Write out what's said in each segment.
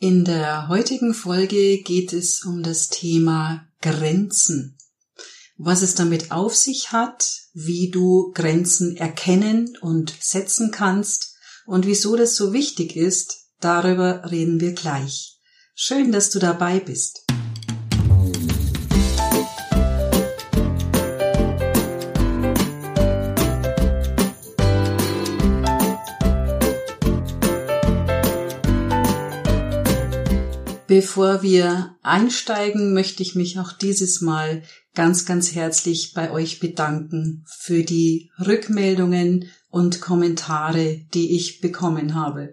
In der heutigen Folge geht es um das Thema Grenzen. Was es damit auf sich hat, wie du Grenzen erkennen und setzen kannst und wieso das so wichtig ist, darüber reden wir gleich. Schön, dass du dabei bist. Bevor wir einsteigen, möchte ich mich auch dieses Mal ganz, ganz herzlich bei euch bedanken für die Rückmeldungen und Kommentare, die ich bekommen habe.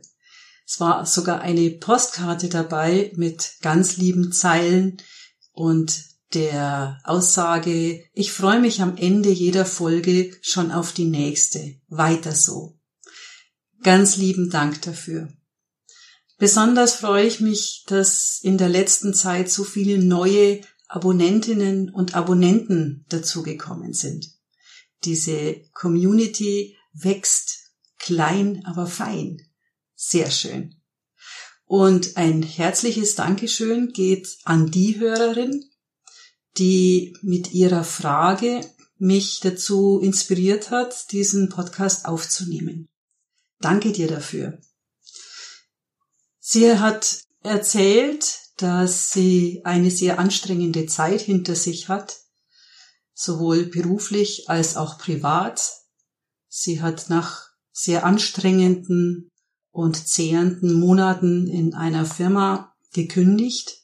Es war sogar eine Postkarte dabei mit ganz lieben Zeilen und der Aussage, ich freue mich am Ende jeder Folge schon auf die nächste. Weiter so. Ganz lieben Dank dafür. Besonders freue ich mich, dass in der letzten Zeit so viele neue Abonnentinnen und Abonnenten dazugekommen sind. Diese Community wächst klein, aber fein. Sehr schön. Und ein herzliches Dankeschön geht an die Hörerin, die mit ihrer Frage mich dazu inspiriert hat, diesen Podcast aufzunehmen. Danke dir dafür. Sie hat erzählt, dass sie eine sehr anstrengende Zeit hinter sich hat, sowohl beruflich als auch privat. Sie hat nach sehr anstrengenden und zehrenden Monaten in einer Firma gekündigt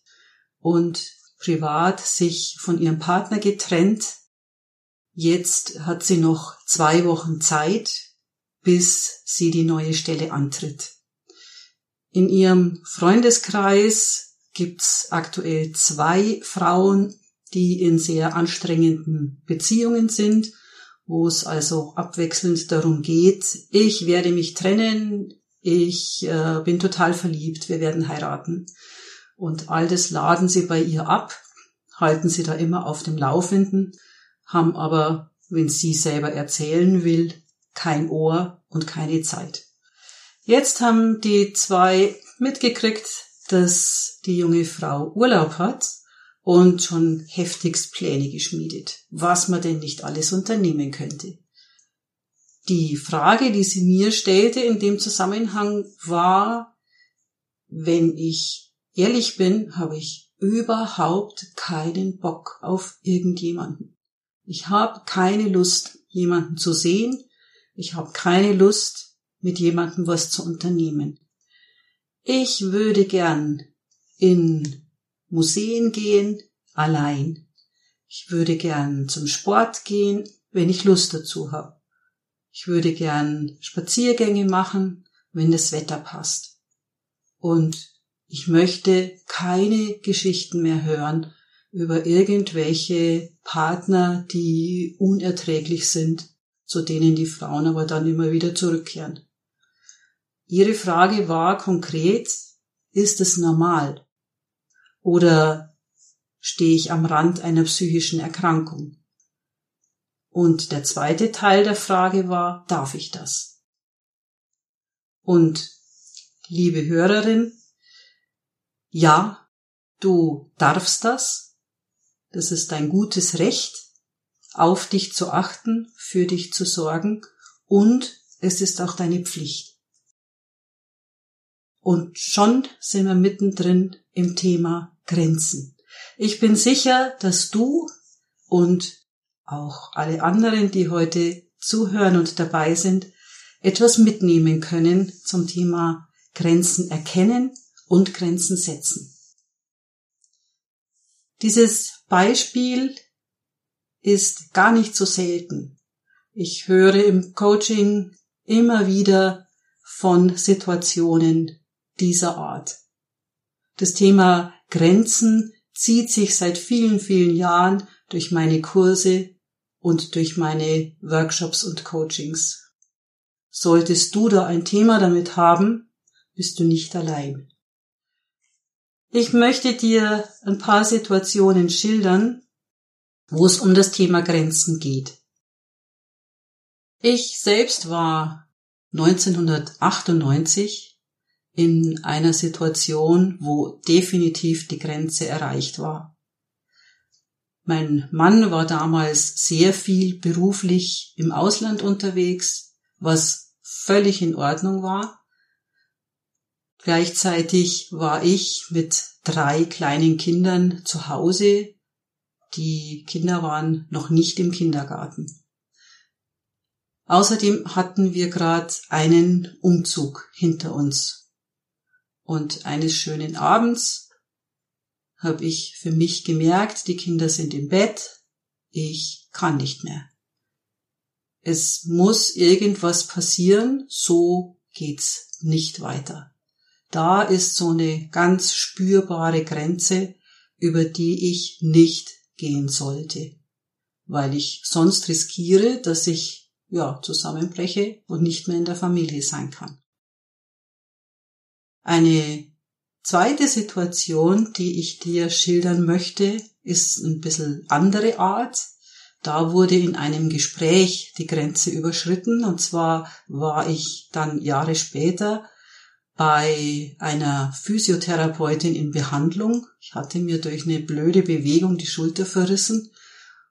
und privat sich von ihrem Partner getrennt. Jetzt hat sie noch zwei Wochen Zeit, bis sie die neue Stelle antritt. In ihrem Freundeskreis gibt's aktuell zwei Frauen, die in sehr anstrengenden Beziehungen sind, wo es also abwechselnd darum geht, ich werde mich trennen, ich äh, bin total verliebt, wir werden heiraten. Und all das laden sie bei ihr ab, halten sie da immer auf dem Laufenden, haben aber, wenn sie selber erzählen will, kein Ohr und keine Zeit. Jetzt haben die zwei mitgekriegt, dass die junge Frau Urlaub hat und schon heftigst Pläne geschmiedet, was man denn nicht alles unternehmen könnte. Die Frage, die sie mir stellte in dem Zusammenhang war, wenn ich ehrlich bin, habe ich überhaupt keinen Bock auf irgendjemanden. Ich habe keine Lust, jemanden zu sehen. Ich habe keine Lust, mit jemandem was zu unternehmen. Ich würde gern in Museen gehen, allein. Ich würde gern zum Sport gehen, wenn ich Lust dazu habe. Ich würde gern Spaziergänge machen, wenn das Wetter passt. Und ich möchte keine Geschichten mehr hören über irgendwelche Partner, die unerträglich sind, zu denen die Frauen aber dann immer wieder zurückkehren. Ihre Frage war konkret, ist es normal? Oder stehe ich am Rand einer psychischen Erkrankung? Und der zweite Teil der Frage war, darf ich das? Und liebe Hörerin, ja, du darfst das. Das ist dein gutes Recht, auf dich zu achten, für dich zu sorgen und es ist auch deine Pflicht. Und schon sind wir mittendrin im Thema Grenzen. Ich bin sicher, dass du und auch alle anderen, die heute zuhören und dabei sind, etwas mitnehmen können zum Thema Grenzen erkennen und Grenzen setzen. Dieses Beispiel ist gar nicht so selten. Ich höre im Coaching immer wieder von Situationen, dieser Art. Das Thema Grenzen zieht sich seit vielen, vielen Jahren durch meine Kurse und durch meine Workshops und Coachings. Solltest du da ein Thema damit haben, bist du nicht allein. Ich möchte dir ein paar Situationen schildern, wo es um das Thema Grenzen geht. Ich selbst war 1998 in einer Situation, wo definitiv die Grenze erreicht war. Mein Mann war damals sehr viel beruflich im Ausland unterwegs, was völlig in Ordnung war. Gleichzeitig war ich mit drei kleinen Kindern zu Hause. Die Kinder waren noch nicht im Kindergarten. Außerdem hatten wir gerade einen Umzug hinter uns. Und eines schönen Abends habe ich für mich gemerkt, die Kinder sind im Bett, ich kann nicht mehr. Es muss irgendwas passieren, so geht's nicht weiter. Da ist so eine ganz spürbare Grenze, über die ich nicht gehen sollte, weil ich sonst riskiere, dass ich ja zusammenbreche und nicht mehr in der Familie sein kann. Eine zweite Situation, die ich dir schildern möchte, ist ein bisschen andere Art. Da wurde in einem Gespräch die Grenze überschritten und zwar war ich dann Jahre später bei einer Physiotherapeutin in Behandlung. Ich hatte mir durch eine blöde Bewegung die Schulter verrissen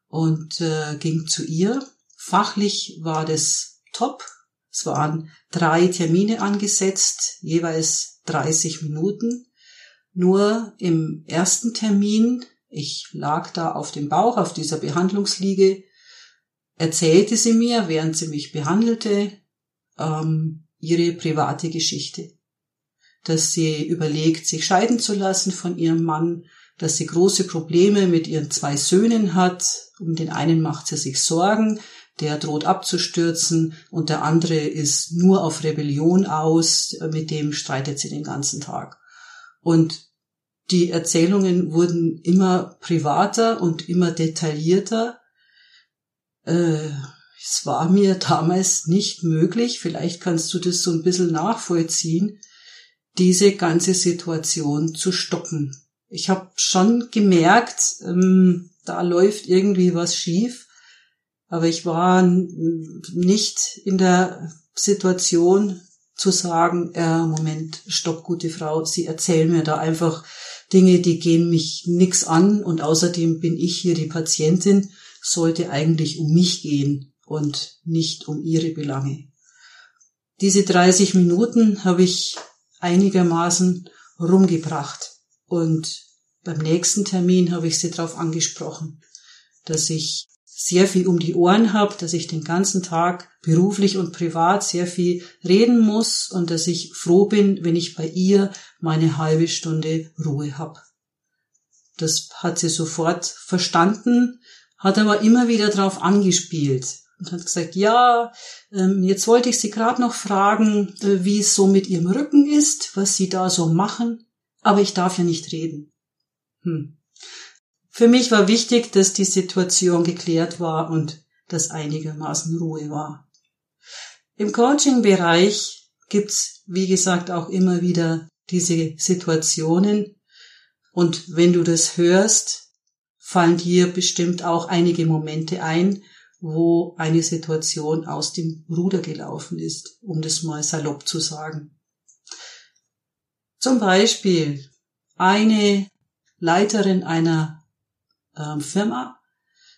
und äh, ging zu ihr. Fachlich war das top. Es waren drei Termine angesetzt, jeweils 30 Minuten. Nur im ersten Termin, ich lag da auf dem Bauch auf dieser Behandlungsliege, erzählte sie mir, während sie mich behandelte, ähm, ihre private Geschichte. Dass sie überlegt, sich scheiden zu lassen von ihrem Mann, dass sie große Probleme mit ihren zwei Söhnen hat. Um den einen macht sie sich Sorgen, der droht abzustürzen und der andere ist nur auf Rebellion aus, mit dem streitet sie den ganzen Tag. Und die Erzählungen wurden immer privater und immer detaillierter. Äh, es war mir damals nicht möglich, vielleicht kannst du das so ein bisschen nachvollziehen, diese ganze Situation zu stoppen. Ich habe schon gemerkt, ähm, da läuft irgendwie was schief, aber ich war nicht in der Situation, zu sagen, äh, Moment, stopp, gute Frau, Sie erzählen mir da einfach Dinge, die gehen mich nix an und außerdem bin ich hier die Patientin, sollte eigentlich um mich gehen und nicht um Ihre Belange. Diese 30 Minuten habe ich einigermaßen rumgebracht und beim nächsten Termin habe ich sie darauf angesprochen, dass ich sehr viel um die Ohren habe, dass ich den ganzen Tag beruflich und privat sehr viel reden muss und dass ich froh bin, wenn ich bei ihr meine halbe Stunde Ruhe habe. Das hat sie sofort verstanden, hat aber immer wieder darauf angespielt und hat gesagt, ja, ähm, jetzt wollte ich Sie gerade noch fragen, äh, wie es so mit Ihrem Rücken ist, was Sie da so machen, aber ich darf ja nicht reden. Hm. Für mich war wichtig, dass die Situation geklärt war und dass einigermaßen Ruhe war. Im Coaching-Bereich gibt's, wie gesagt, auch immer wieder diese Situationen. Und wenn du das hörst, fallen dir bestimmt auch einige Momente ein, wo eine Situation aus dem Ruder gelaufen ist, um das mal salopp zu sagen. Zum Beispiel eine Leiterin einer äh, Firma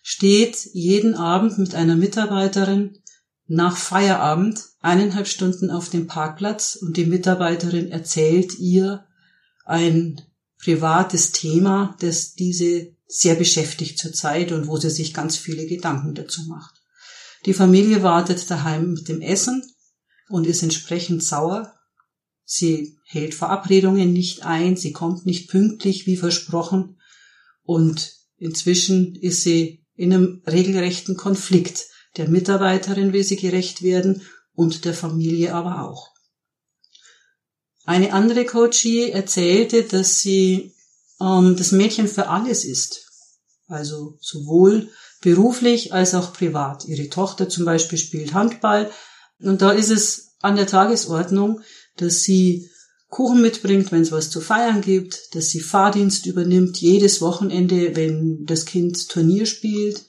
steht jeden Abend mit einer Mitarbeiterin nach Feierabend eineinhalb Stunden auf dem Parkplatz und die Mitarbeiterin erzählt ihr ein privates Thema, das diese sehr beschäftigt zurzeit und wo sie sich ganz viele Gedanken dazu macht. Die Familie wartet daheim mit dem Essen und ist entsprechend sauer. Sie hält Verabredungen nicht ein, sie kommt nicht pünktlich wie versprochen und Inzwischen ist sie in einem regelrechten Konflikt. Der Mitarbeiterin will sie gerecht werden und der Familie aber auch. Eine andere Coachie erzählte, dass sie ähm, das Mädchen für alles ist. Also sowohl beruflich als auch privat. Ihre Tochter zum Beispiel spielt Handball und da ist es an der Tagesordnung, dass sie Kuchen mitbringt, wenn es was zu feiern gibt, dass sie Fahrdienst übernimmt jedes Wochenende, wenn das Kind Turnier spielt,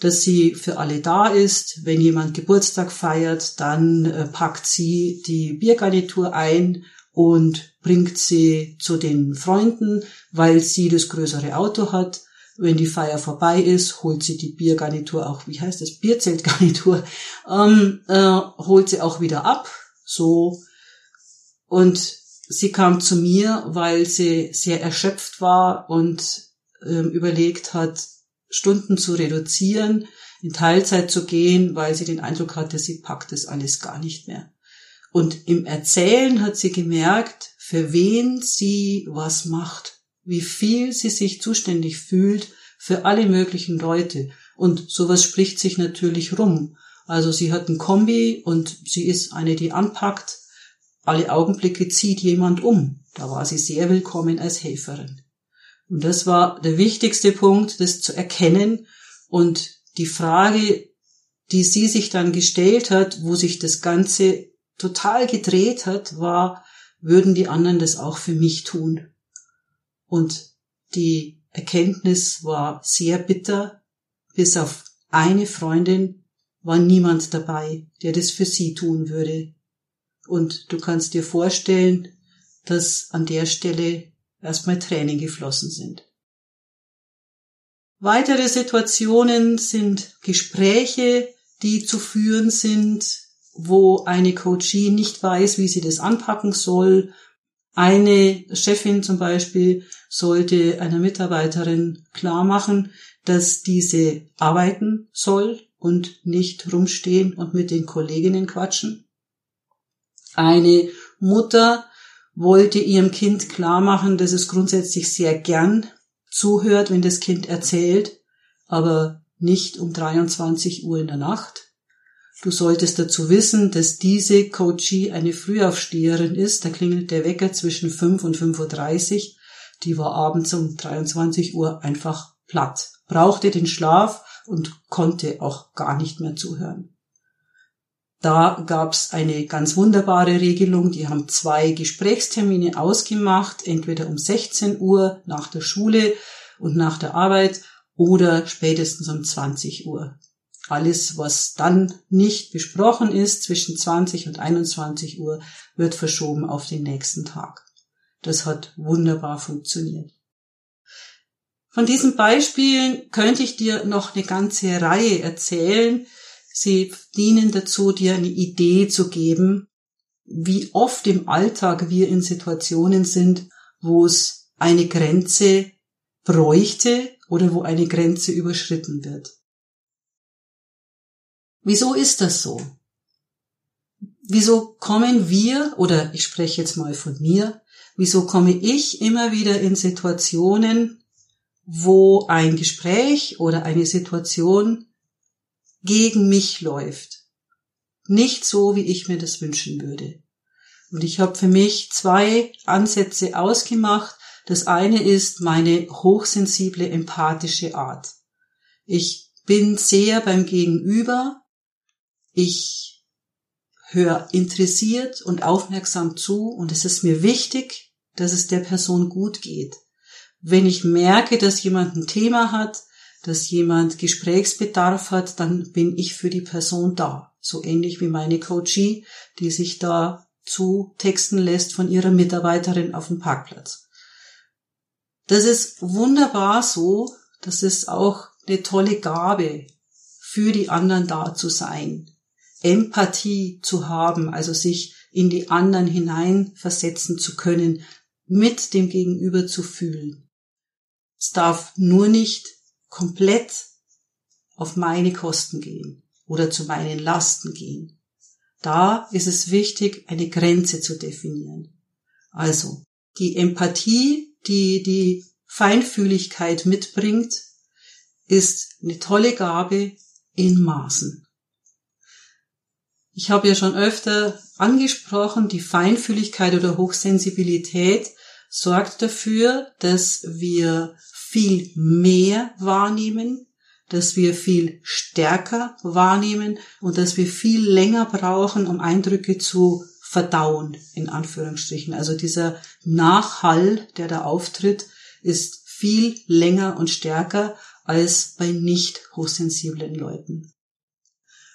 dass sie für alle da ist. Wenn jemand Geburtstag feiert, dann äh, packt sie die Biergarnitur ein und bringt sie zu den Freunden, weil sie das größere Auto hat. Wenn die Feier vorbei ist, holt sie die Biergarnitur auch, wie heißt das, Bierzeltgarnitur, ähm, äh, holt sie auch wieder ab. So. Und sie kam zu mir, weil sie sehr erschöpft war und ähm, überlegt hat, Stunden zu reduzieren, in Teilzeit zu gehen, weil sie den Eindruck hatte, sie packt das alles gar nicht mehr. Und im Erzählen hat sie gemerkt, für wen sie was macht, wie viel sie sich zuständig fühlt für alle möglichen Leute. Und sowas spricht sich natürlich rum. Also sie hat ein Kombi und sie ist eine, die anpackt. Alle Augenblicke zieht jemand um. Da war sie sehr willkommen als Helferin. Und das war der wichtigste Punkt, das zu erkennen und die Frage, die sie sich dann gestellt hat, wo sich das Ganze total gedreht hat, war, würden die anderen das auch für mich tun? Und die Erkenntnis war sehr bitter. Bis auf eine Freundin war niemand dabei, der das für sie tun würde. Und du kannst dir vorstellen, dass an der Stelle erstmal Tränen geflossen sind. Weitere Situationen sind Gespräche, die zu führen sind, wo eine Coachie nicht weiß, wie sie das anpacken soll. Eine Chefin zum Beispiel sollte einer Mitarbeiterin klar machen, dass diese arbeiten soll und nicht rumstehen und mit den Kolleginnen quatschen. Eine Mutter wollte ihrem Kind klar machen, dass es grundsätzlich sehr gern zuhört, wenn das Kind erzählt, aber nicht um 23 Uhr in der Nacht. Du solltest dazu wissen, dass diese Coachie eine Frühaufsteherin ist. Da klingelt der Wecker zwischen 5 und 5.30 Uhr. Die war abends um 23 Uhr einfach platt, brauchte den Schlaf und konnte auch gar nicht mehr zuhören. Da gab's eine ganz wunderbare Regelung. Die haben zwei Gesprächstermine ausgemacht, entweder um 16 Uhr nach der Schule und nach der Arbeit oder spätestens um 20 Uhr. Alles, was dann nicht besprochen ist zwischen 20 und 21 Uhr, wird verschoben auf den nächsten Tag. Das hat wunderbar funktioniert. Von diesen Beispielen könnte ich dir noch eine ganze Reihe erzählen. Sie dienen dazu, dir eine Idee zu geben, wie oft im Alltag wir in Situationen sind, wo es eine Grenze bräuchte oder wo eine Grenze überschritten wird. Wieso ist das so? Wieso kommen wir, oder ich spreche jetzt mal von mir, wieso komme ich immer wieder in Situationen, wo ein Gespräch oder eine Situation gegen mich läuft? Nicht so, wie ich mir das wünschen würde. Und ich habe für mich zwei Ansätze ausgemacht. Das eine ist meine hochsensible, empathische Art. Ich bin sehr beim Gegenüber ich höre interessiert und aufmerksam zu und es ist mir wichtig, dass es der Person gut geht. Wenn ich merke, dass jemand ein Thema hat, dass jemand Gesprächsbedarf hat, dann bin ich für die Person da. So ähnlich wie meine Coachie, die sich da zu texten lässt von ihrer Mitarbeiterin auf dem Parkplatz. Das ist wunderbar so. Das ist auch eine tolle Gabe, für die anderen da zu sein. Empathie zu haben, also sich in die anderen hineinversetzen zu können, mit dem Gegenüber zu fühlen. Es darf nur nicht komplett auf meine Kosten gehen oder zu meinen Lasten gehen. Da ist es wichtig, eine Grenze zu definieren. Also die Empathie, die die Feinfühligkeit mitbringt, ist eine tolle Gabe in Maßen. Ich habe ja schon öfter angesprochen, die Feinfühligkeit oder Hochsensibilität sorgt dafür, dass wir viel mehr wahrnehmen, dass wir viel stärker wahrnehmen und dass wir viel länger brauchen, um Eindrücke zu verdauen, in Anführungsstrichen. Also dieser Nachhall, der da auftritt, ist viel länger und stärker als bei nicht hochsensiblen Leuten.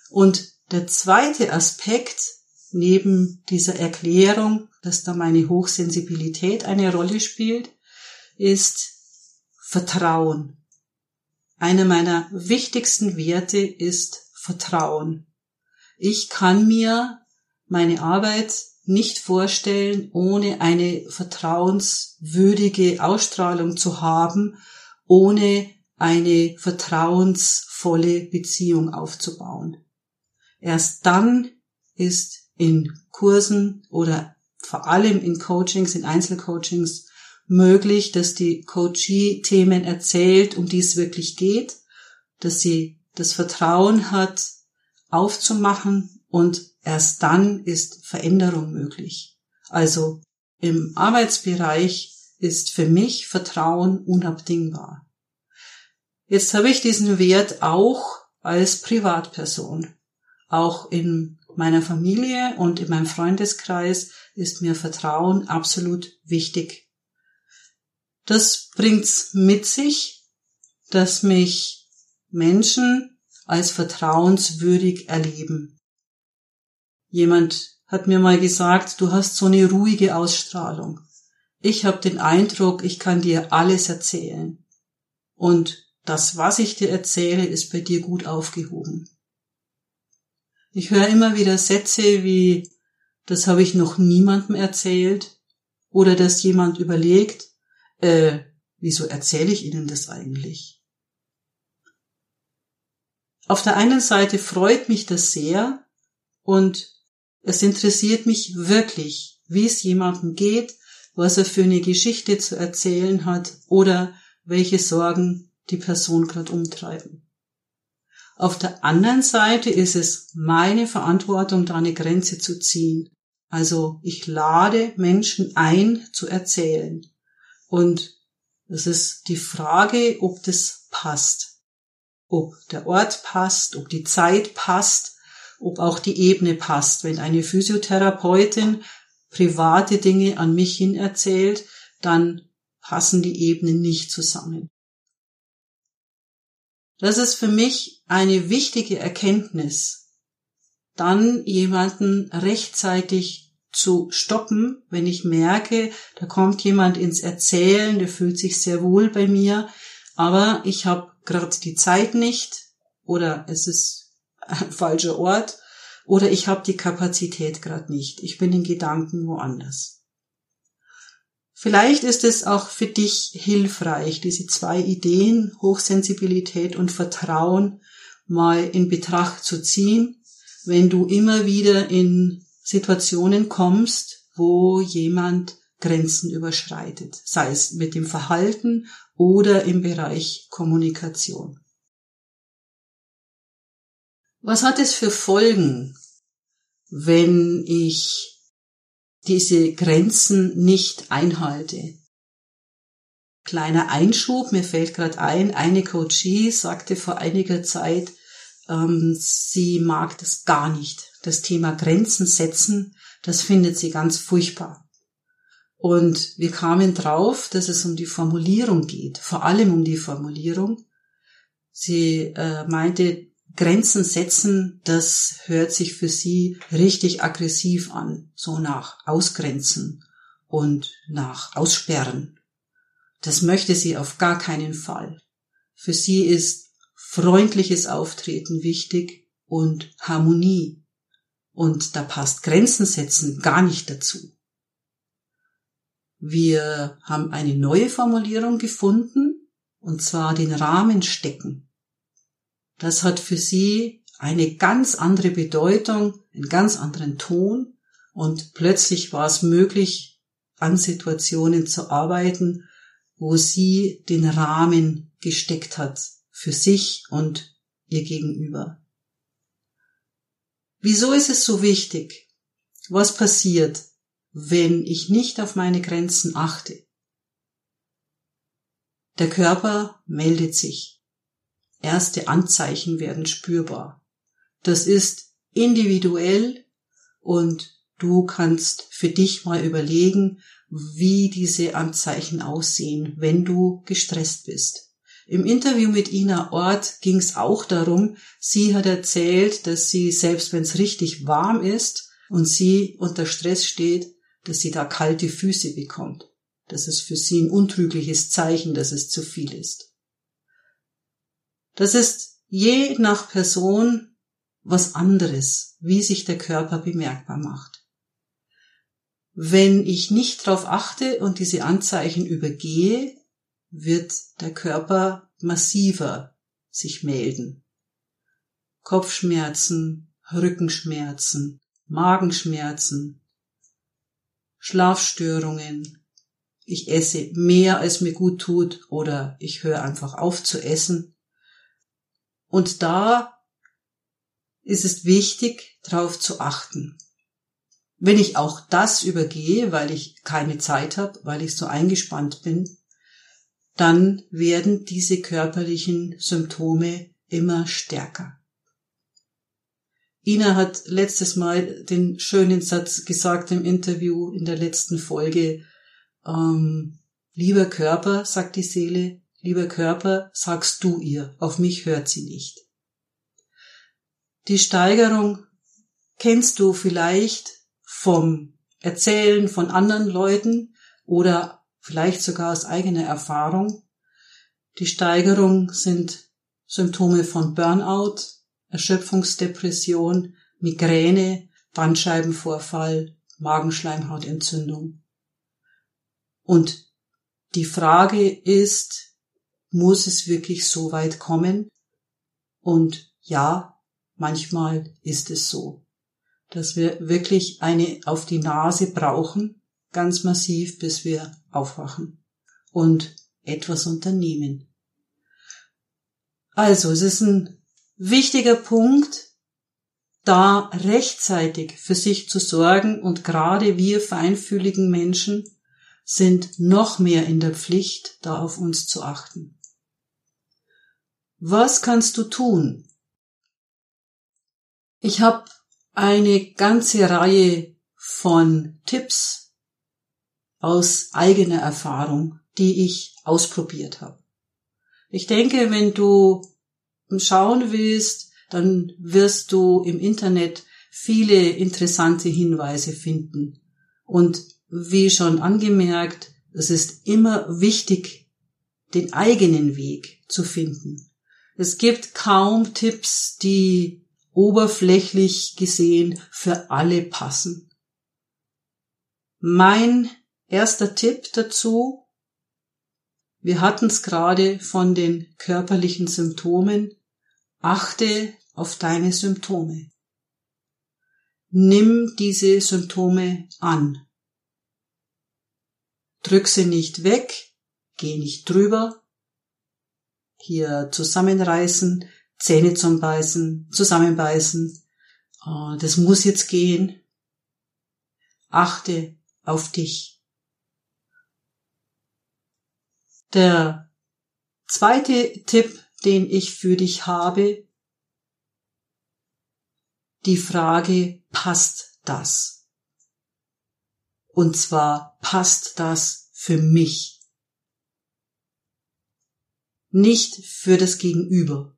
Und der zweite Aspekt neben dieser Erklärung, dass da meine Hochsensibilität eine Rolle spielt, ist Vertrauen. Einer meiner wichtigsten Werte ist Vertrauen. Ich kann mir meine Arbeit nicht vorstellen, ohne eine vertrauenswürdige Ausstrahlung zu haben, ohne eine vertrauensvolle Beziehung aufzubauen. Erst dann ist in Kursen oder vor allem in Coachings, in Einzelcoachings möglich, dass die Coachee Themen erzählt, um die es wirklich geht, dass sie das Vertrauen hat, aufzumachen und erst dann ist Veränderung möglich. Also im Arbeitsbereich ist für mich Vertrauen unabdingbar. Jetzt habe ich diesen Wert auch als Privatperson. Auch in meiner Familie und in meinem Freundeskreis ist mir Vertrauen absolut wichtig. Das bringt's mit sich, dass mich Menschen als vertrauenswürdig erleben. Jemand hat mir mal gesagt, du hast so eine ruhige Ausstrahlung. Ich habe den Eindruck, ich kann dir alles erzählen. Und das, was ich dir erzähle, ist bei dir gut aufgehoben. Ich höre immer wieder Sätze wie, das habe ich noch niemandem erzählt, oder dass jemand überlegt, äh, wieso erzähle ich Ihnen das eigentlich? Auf der einen Seite freut mich das sehr und es interessiert mich wirklich, wie es jemandem geht, was er für eine Geschichte zu erzählen hat oder welche Sorgen die Person gerade umtreiben. Auf der anderen Seite ist es meine Verantwortung, da eine Grenze zu ziehen. Also ich lade Menschen ein, zu erzählen. Und es ist die Frage, ob das passt. Ob der Ort passt, ob die Zeit passt, ob auch die Ebene passt. Wenn eine Physiotherapeutin private Dinge an mich hin erzählt, dann passen die Ebenen nicht zusammen. Das ist für mich eine wichtige Erkenntnis, dann jemanden rechtzeitig zu stoppen, wenn ich merke, da kommt jemand ins Erzählen, der fühlt sich sehr wohl bei mir, aber ich habe gerade die Zeit nicht oder es ist ein falscher Ort oder ich habe die Kapazität gerade nicht. Ich bin in Gedanken woanders. Vielleicht ist es auch für dich hilfreich, diese zwei Ideen, Hochsensibilität und Vertrauen, mal in Betracht zu ziehen, wenn du immer wieder in Situationen kommst, wo jemand Grenzen überschreitet, sei es mit dem Verhalten oder im Bereich Kommunikation. Was hat es für Folgen, wenn ich diese Grenzen nicht einhalte. Kleiner Einschub, mir fällt gerade ein, eine Coachie sagte vor einiger Zeit, ähm, sie mag das gar nicht. Das Thema Grenzen setzen, das findet sie ganz furchtbar. Und wir kamen drauf, dass es um die Formulierung geht, vor allem um die Formulierung. Sie äh, meinte, Grenzen setzen, das hört sich für sie richtig aggressiv an, so nach Ausgrenzen und nach Aussperren. Das möchte sie auf gar keinen Fall. Für sie ist freundliches Auftreten wichtig und Harmonie. Und da passt Grenzen setzen gar nicht dazu. Wir haben eine neue Formulierung gefunden, und zwar den Rahmen stecken das hat für sie eine ganz andere Bedeutung, einen ganz anderen Ton und plötzlich war es möglich, an Situationen zu arbeiten, wo sie den Rahmen gesteckt hat für sich und ihr Gegenüber. Wieso ist es so wichtig? Was passiert, wenn ich nicht auf meine Grenzen achte? Der Körper meldet sich erste Anzeichen werden spürbar. Das ist individuell und du kannst für dich mal überlegen, wie diese Anzeichen aussehen, wenn du gestresst bist. Im Interview mit Ina Ort ging es auch darum, sie hat erzählt, dass sie, selbst wenn es richtig warm ist, und sie unter Stress steht, dass sie da kalte Füße bekommt. Das ist für sie ein untrügliches Zeichen, dass es zu viel ist. Das ist je nach Person was anderes, wie sich der Körper bemerkbar macht. Wenn ich nicht darauf achte und diese Anzeichen übergehe, wird der Körper massiver sich melden. Kopfschmerzen, Rückenschmerzen, Magenschmerzen, Schlafstörungen, ich esse mehr als mir gut tut oder ich höre einfach auf zu essen. Und da ist es wichtig, darauf zu achten. Wenn ich auch das übergehe, weil ich keine Zeit habe, weil ich so eingespannt bin, dann werden diese körperlichen Symptome immer stärker. Ina hat letztes Mal den schönen Satz gesagt im Interview in der letzten Folge, ähm, lieber Körper, sagt die Seele, lieber Körper, sagst du ihr, auf mich hört sie nicht. Die Steigerung kennst du vielleicht vom Erzählen von anderen Leuten oder vielleicht sogar aus eigener Erfahrung. Die Steigerung sind Symptome von Burnout, Erschöpfungsdepression, Migräne, Bandscheibenvorfall, Magenschleimhautentzündung. Und die Frage ist, muss es wirklich so weit kommen? Und ja, manchmal ist es so dass wir wirklich eine auf die Nase brauchen, ganz massiv, bis wir aufwachen und etwas unternehmen. Also, es ist ein wichtiger Punkt, da rechtzeitig für sich zu sorgen und gerade wir feinfühligen Menschen sind noch mehr in der Pflicht, da auf uns zu achten. Was kannst du tun? Ich habe eine ganze Reihe von Tipps aus eigener Erfahrung, die ich ausprobiert habe. Ich denke, wenn du schauen willst, dann wirst du im Internet viele interessante Hinweise finden. Und wie schon angemerkt, es ist immer wichtig, den eigenen Weg zu finden. Es gibt kaum Tipps, die oberflächlich gesehen für alle passen. Mein erster Tipp dazu, wir hatten es gerade von den körperlichen Symptomen, achte auf deine Symptome. Nimm diese Symptome an. Drück sie nicht weg, geh nicht drüber. Hier zusammenreißen, Zähne zum Beißen, zusammenbeißen. Oh, das muss jetzt gehen. Achte auf dich. Der zweite Tipp, den ich für dich habe, die Frage, passt das? Und zwar passt das für mich, nicht für das Gegenüber.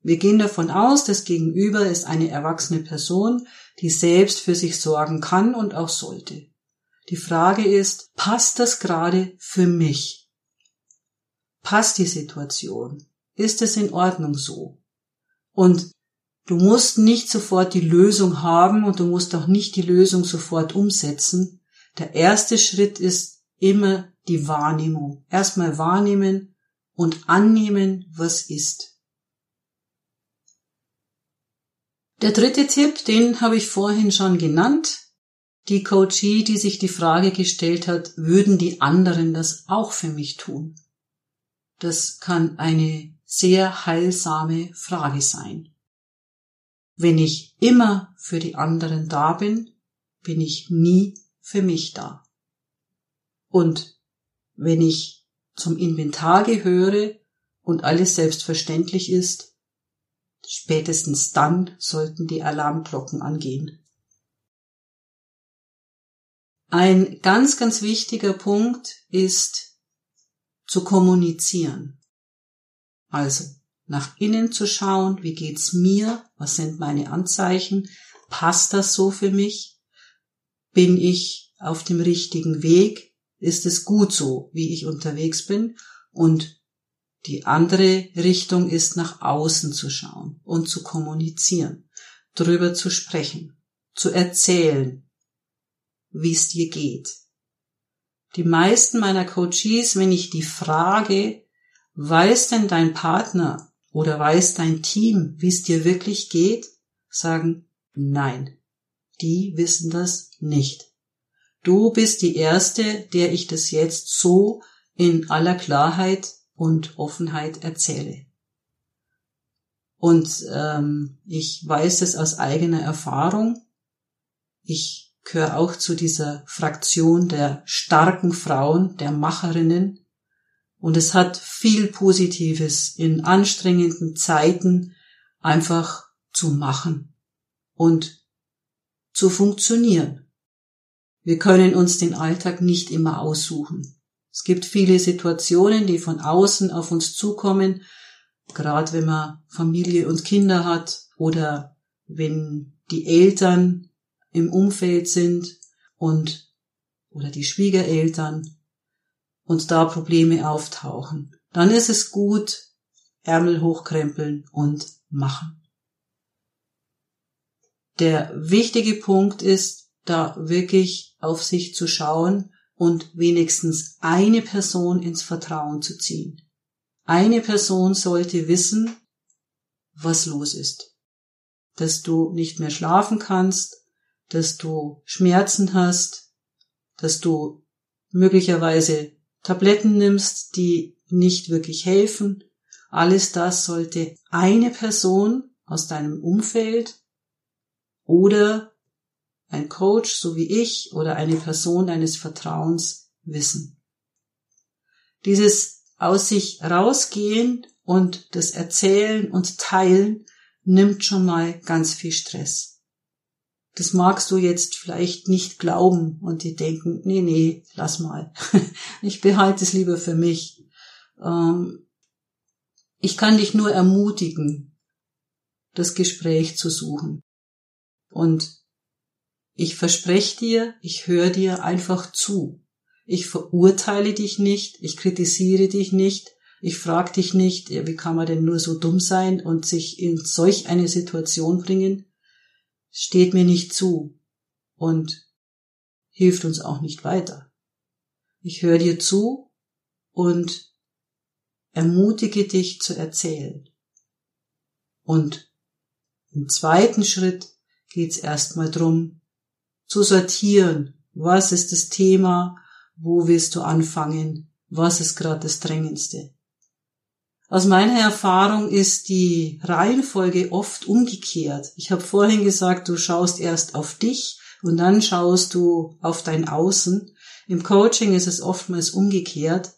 Wir gehen davon aus, das Gegenüber ist eine erwachsene Person, die selbst für sich sorgen kann und auch sollte. Die Frage ist, passt das gerade für mich? Passt die Situation? Ist es in Ordnung so? Und du musst nicht sofort die Lösung haben und du musst auch nicht die Lösung sofort umsetzen. Der erste Schritt ist immer die Wahrnehmung. Erstmal wahrnehmen und annehmen, was ist. Der dritte Tipp, den habe ich vorhin schon genannt. Die Coachie, die sich die Frage gestellt hat, würden die anderen das auch für mich tun? Das kann eine sehr heilsame Frage sein. Wenn ich immer für die anderen da bin, bin ich nie für mich da. Und wenn ich zum Inventar gehöre und alles selbstverständlich ist, Spätestens dann sollten die Alarmglocken angehen. Ein ganz, ganz wichtiger Punkt ist zu kommunizieren. Also nach innen zu schauen, wie geht's mir, was sind meine Anzeichen, passt das so für mich? Bin ich auf dem richtigen Weg? Ist es gut so, wie ich unterwegs bin? Und die andere Richtung ist nach außen zu schauen und zu kommunizieren, darüber zu sprechen, zu erzählen, wie es dir geht. Die meisten meiner Coaches, wenn ich die frage, weiß denn dein Partner oder weiß dein Team, wie es dir wirklich geht, sagen nein. Die wissen das nicht. Du bist die Erste, der ich das jetzt so in aller Klarheit und Offenheit erzähle. Und ähm, ich weiß es aus eigener Erfahrung. Ich gehöre auch zu dieser Fraktion der starken Frauen, der Macherinnen. Und es hat viel Positives in anstrengenden Zeiten einfach zu machen und zu funktionieren. Wir können uns den Alltag nicht immer aussuchen. Es gibt viele Situationen, die von außen auf uns zukommen, gerade wenn man Familie und Kinder hat oder wenn die Eltern im Umfeld sind und oder die Schwiegereltern und da Probleme auftauchen. Dann ist es gut, Ärmel hochkrempeln und machen. Der wichtige Punkt ist, da wirklich auf sich zu schauen und wenigstens eine Person ins Vertrauen zu ziehen. Eine Person sollte wissen, was los ist. Dass du nicht mehr schlafen kannst, dass du Schmerzen hast, dass du möglicherweise Tabletten nimmst, die nicht wirklich helfen. Alles das sollte eine Person aus deinem Umfeld oder ein Coach, so wie ich, oder eine Person deines Vertrauens wissen. Dieses aus sich rausgehen und das Erzählen und Teilen nimmt schon mal ganz viel Stress. Das magst du jetzt vielleicht nicht glauben und die denken, nee, nee, lass mal. ich behalte es lieber für mich. Ähm, ich kann dich nur ermutigen, das Gespräch zu suchen. Und ich verspreche dir, ich höre dir einfach zu. Ich verurteile dich nicht, ich kritisiere dich nicht, ich frage dich nicht, wie kann man denn nur so dumm sein und sich in solch eine Situation bringen. Steht mir nicht zu und hilft uns auch nicht weiter. Ich höre dir zu und ermutige dich zu erzählen. Und im zweiten Schritt geht's erstmal drum, zu sortieren. Was ist das Thema? Wo willst du anfangen? Was ist gerade das Drängendste? Aus meiner Erfahrung ist die Reihenfolge oft umgekehrt. Ich habe vorhin gesagt, du schaust erst auf dich und dann schaust du auf dein Außen. Im Coaching ist es oftmals umgekehrt.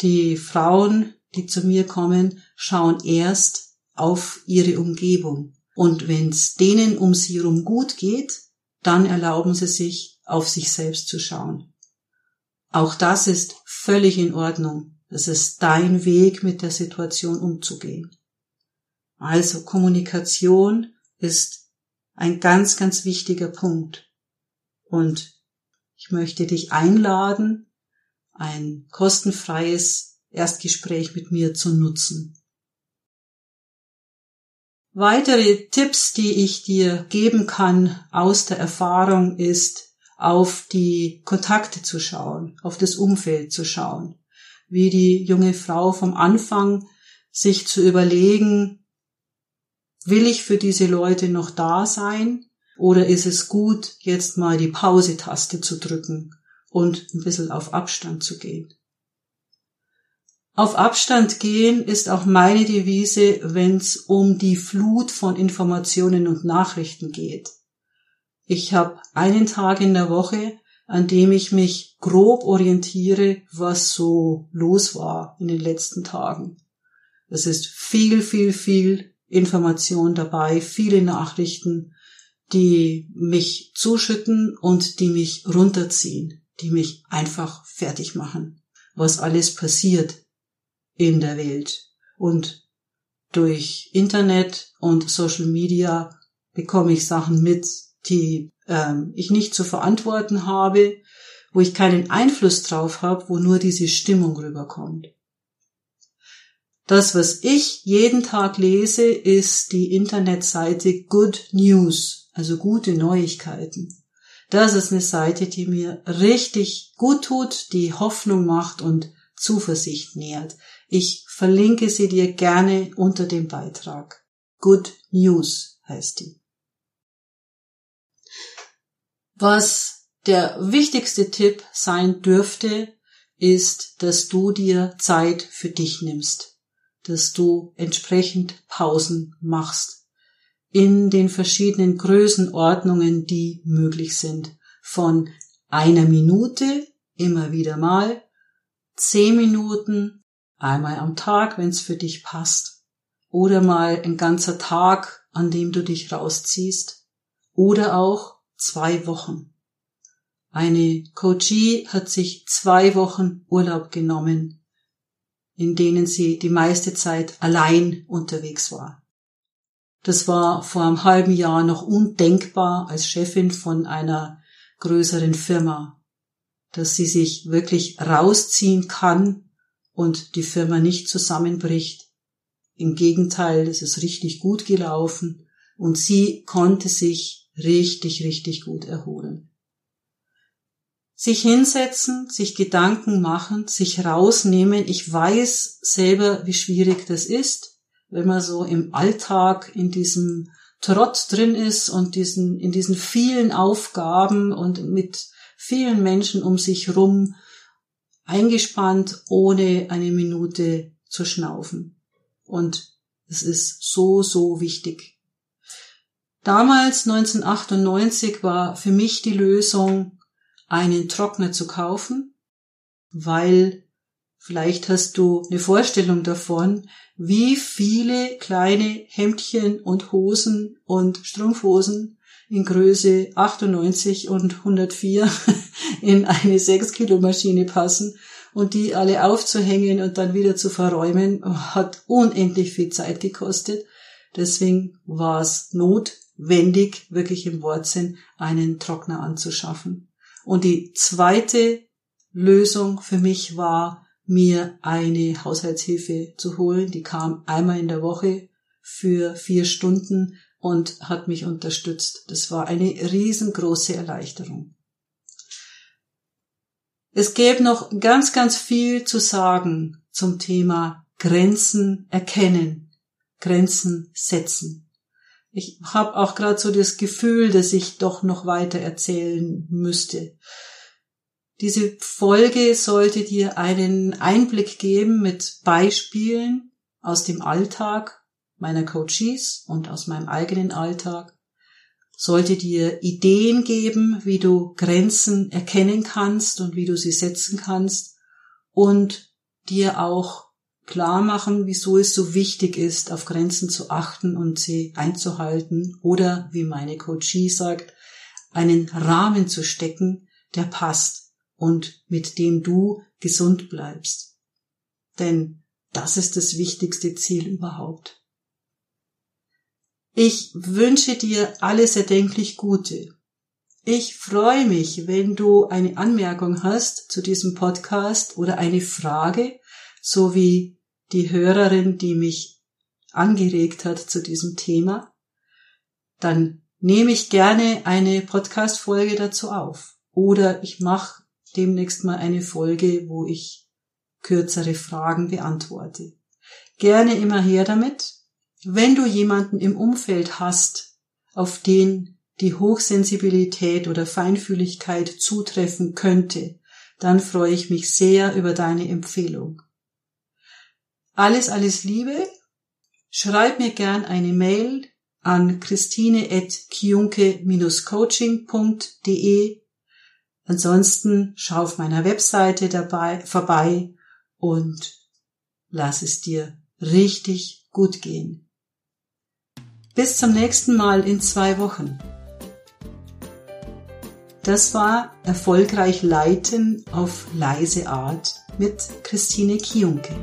Die Frauen, die zu mir kommen, schauen erst auf ihre Umgebung. Und wenn es denen um sie herum gut geht, dann erlauben sie sich, auf sich selbst zu schauen. Auch das ist völlig in Ordnung. Es ist dein Weg, mit der Situation umzugehen. Also Kommunikation ist ein ganz, ganz wichtiger Punkt. Und ich möchte dich einladen, ein kostenfreies Erstgespräch mit mir zu nutzen. Weitere Tipps, die ich dir geben kann aus der Erfahrung ist, auf die Kontakte zu schauen, auf das Umfeld zu schauen, wie die junge Frau vom Anfang sich zu überlegen, will ich für diese Leute noch da sein oder ist es gut, jetzt mal die Pause-Taste zu drücken und ein bisschen auf Abstand zu gehen. Auf Abstand gehen ist auch meine Devise, wenn es um die Flut von Informationen und Nachrichten geht. Ich habe einen Tag in der Woche, an dem ich mich grob orientiere, was so los war in den letzten Tagen. Es ist viel, viel, viel Information dabei, viele Nachrichten, die mich zuschütten und die mich runterziehen, die mich einfach fertig machen, was alles passiert in der Welt. Und durch Internet und Social Media bekomme ich Sachen mit, die ähm, ich nicht zu verantworten habe, wo ich keinen Einfluss drauf habe, wo nur diese Stimmung rüberkommt. Das, was ich jeden Tag lese, ist die Internetseite Good News, also gute Neuigkeiten. Das ist eine Seite, die mir richtig gut tut, die Hoffnung macht und Zuversicht nährt. Ich verlinke sie dir gerne unter dem Beitrag. Good News heißt die. Was der wichtigste Tipp sein dürfte, ist, dass du dir Zeit für dich nimmst, dass du entsprechend Pausen machst in den verschiedenen Größenordnungen, die möglich sind, von einer Minute immer wieder mal, zehn Minuten, einmal am Tag, wenn es für dich passt, oder mal ein ganzer Tag, an dem du dich rausziehst, oder auch zwei Wochen. Eine Coachie hat sich zwei Wochen Urlaub genommen, in denen sie die meiste Zeit allein unterwegs war. Das war vor einem halben Jahr noch undenkbar als Chefin von einer größeren Firma, dass sie sich wirklich rausziehen kann und die Firma nicht zusammenbricht. Im Gegenteil, es ist richtig gut gelaufen und sie konnte sich richtig, richtig gut erholen. Sich hinsetzen, sich Gedanken machen, sich rausnehmen. Ich weiß selber, wie schwierig das ist, wenn man so im Alltag in diesem Trott drin ist und diesen, in diesen vielen Aufgaben und mit vielen Menschen um sich rum eingespannt, ohne eine Minute zu schnaufen. Und es ist so, so wichtig. Damals 1998 war für mich die Lösung, einen Trockner zu kaufen, weil vielleicht hast du eine Vorstellung davon, wie viele kleine Hemdchen und Hosen und Strumpfhosen in Größe 98 und 104 in eine 6 Kilo Maschine passen und die alle aufzuhängen und dann wieder zu verräumen, hat unendlich viel Zeit gekostet. Deswegen war es Not wendig, wirklich im Wortsinn, einen Trockner anzuschaffen. Und die zweite Lösung für mich war, mir eine Haushaltshilfe zu holen. Die kam einmal in der Woche für vier Stunden und hat mich unterstützt. Das war eine riesengroße Erleichterung. Es gäbe noch ganz, ganz viel zu sagen zum Thema Grenzen erkennen, Grenzen setzen. Ich habe auch gerade so das Gefühl, dass ich doch noch weiter erzählen müsste. Diese Folge sollte dir einen Einblick geben mit Beispielen aus dem Alltag meiner Coaches und aus meinem eigenen Alltag. Sollte dir Ideen geben, wie du Grenzen erkennen kannst und wie du sie setzen kannst und dir auch klar machen, wieso es so wichtig ist, auf Grenzen zu achten und sie einzuhalten oder, wie meine Coachie sagt, einen Rahmen zu stecken, der passt und mit dem du gesund bleibst. Denn das ist das wichtigste Ziel überhaupt. Ich wünsche dir alles erdenklich Gute. Ich freue mich, wenn du eine Anmerkung hast zu diesem Podcast oder eine Frage, so wie die Hörerin, die mich angeregt hat zu diesem Thema, dann nehme ich gerne eine Podcast-Folge dazu auf. Oder ich mache demnächst mal eine Folge, wo ich kürzere Fragen beantworte. Gerne immer her damit. Wenn du jemanden im Umfeld hast, auf den die Hochsensibilität oder Feinfühligkeit zutreffen könnte, dann freue ich mich sehr über deine Empfehlung. Alles, alles Liebe. Schreib mir gern eine Mail an christine.kiunke-coaching.de. Ansonsten schau auf meiner Webseite dabei vorbei und lass es dir richtig gut gehen. Bis zum nächsten Mal in zwei Wochen. Das war Erfolgreich Leiten auf leise Art mit Christine Kiunke.